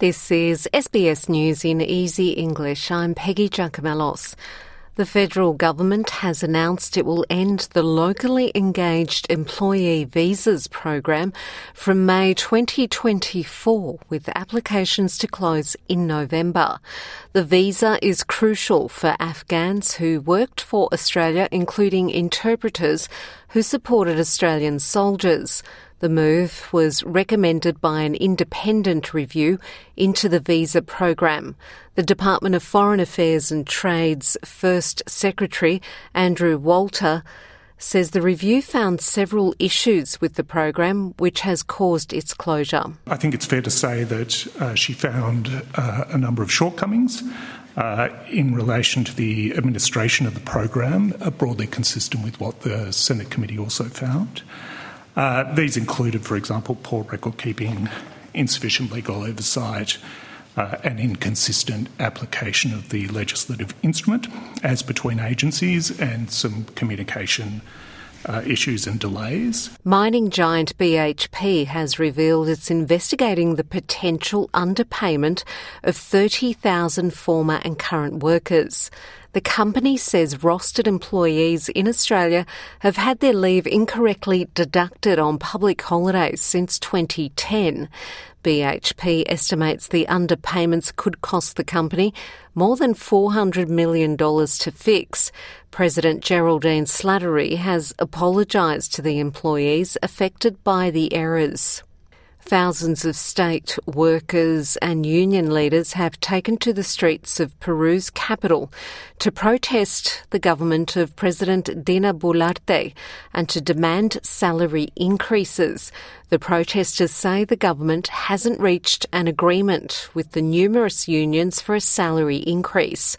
This is SBS News in Easy English. I'm Peggy Giakoumelos. The federal government has announced it will end the locally engaged employee visas program from May 2024 with applications to close in November. The visa is crucial for Afghans who worked for Australia, including interpreters who supported Australian soldiers. The move was recommended by an independent review into the visa program. The Department of Foreign Affairs and Trade's first secretary, Andrew Walter, says the review found several issues with the program which has caused its closure. I think it's fair to say that uh, she found uh, a number of shortcomings. Uh, in relation to the administration of the program, uh, broadly consistent with what the Senate committee also found. Uh, these included, for example, poor record keeping, insufficient legal oversight, uh, an inconsistent application of the legislative instrument as between agencies, and some communication uh, issues and delays. Mining giant BHP has revealed it's investigating the potential underpayment of 30,000 former and current workers. The company says rostered employees in Australia have had their leave incorrectly deducted on public holidays since 2010. BHP estimates the underpayments could cost the company more than $400 million to fix. President Geraldine Slattery has apologised to the employees affected by the errors. Thousands of state workers and union leaders have taken to the streets of Peru's capital to protest the government of President Dina Boluarte and to demand salary increases. The protesters say the government hasn't reached an agreement with the numerous unions for a salary increase.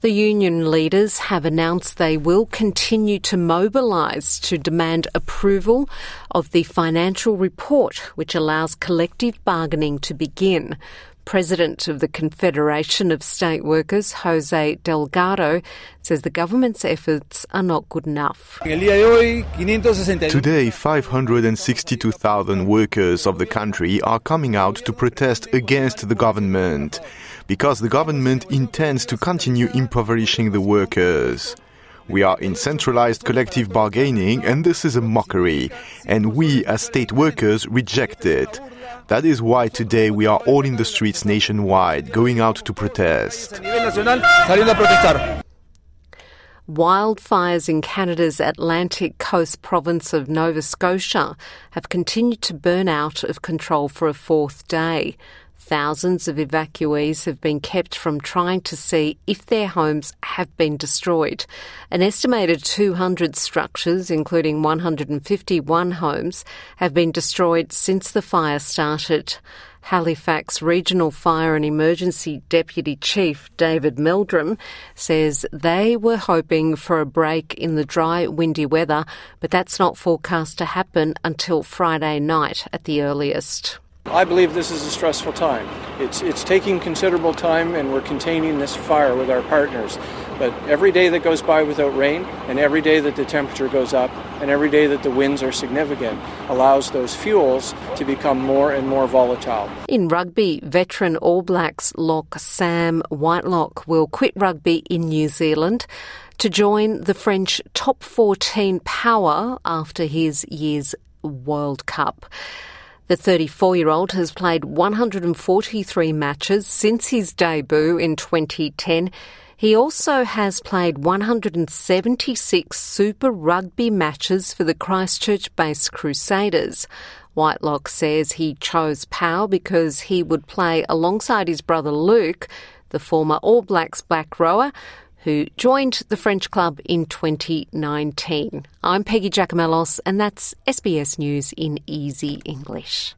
The union leaders have announced they will continue to mobilise to demand approval of the financial report, which allows collective bargaining to begin. President of the Confederation of State Workers, Jose Delgado, says the government's efforts are not good enough. Today, 562,000 workers of the country are coming out to protest against the government because the government intends to continue impoverishing the workers. We are in centralized collective bargaining, and this is a mockery, and we as state workers reject it. That is why today we are all in the streets nationwide, going out to protest. Wildfires in Canada's Atlantic coast province of Nova Scotia have continued to burn out of control for a fourth day. Thousands of evacuees have been kept from trying to see if their homes have been destroyed. An estimated 200 structures, including 151 homes, have been destroyed since the fire started. Halifax Regional Fire and Emergency Deputy Chief David Meldrum says they were hoping for a break in the dry, windy weather, but that's not forecast to happen until Friday night at the earliest. I believe this is a stressful time. It's, it's taking considerable time, and we're containing this fire with our partners. But every day that goes by without rain, and every day that the temperature goes up, and every day that the winds are significant, allows those fuels to become more and more volatile. In rugby, veteran All Blacks lock Sam Whitelock will quit rugby in New Zealand to join the French top 14 Pau after his year's World Cup. The 34 year old has played 143 matches since his debut in 2010. He also has played 176 Super Rugby matches for the Christchurch based Crusaders. Whitelock says he chose Pau because he would play alongside his brother Luke, the former All Blacks back rower, who joined the French Club in 2019. I'm Peggy Giakoumelos, and that's SBS News in Easy English.